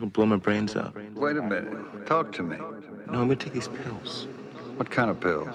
gonna blow my brains out. Wait a minute. Talk to me. No, I'm gonna take these pills. What kind of pills?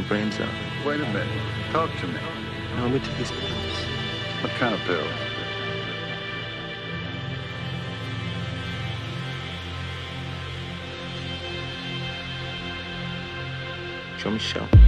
My brains out. Wait a minute. Talk to me. No, I'm gonna take these pills. What kind of pills? Show me show.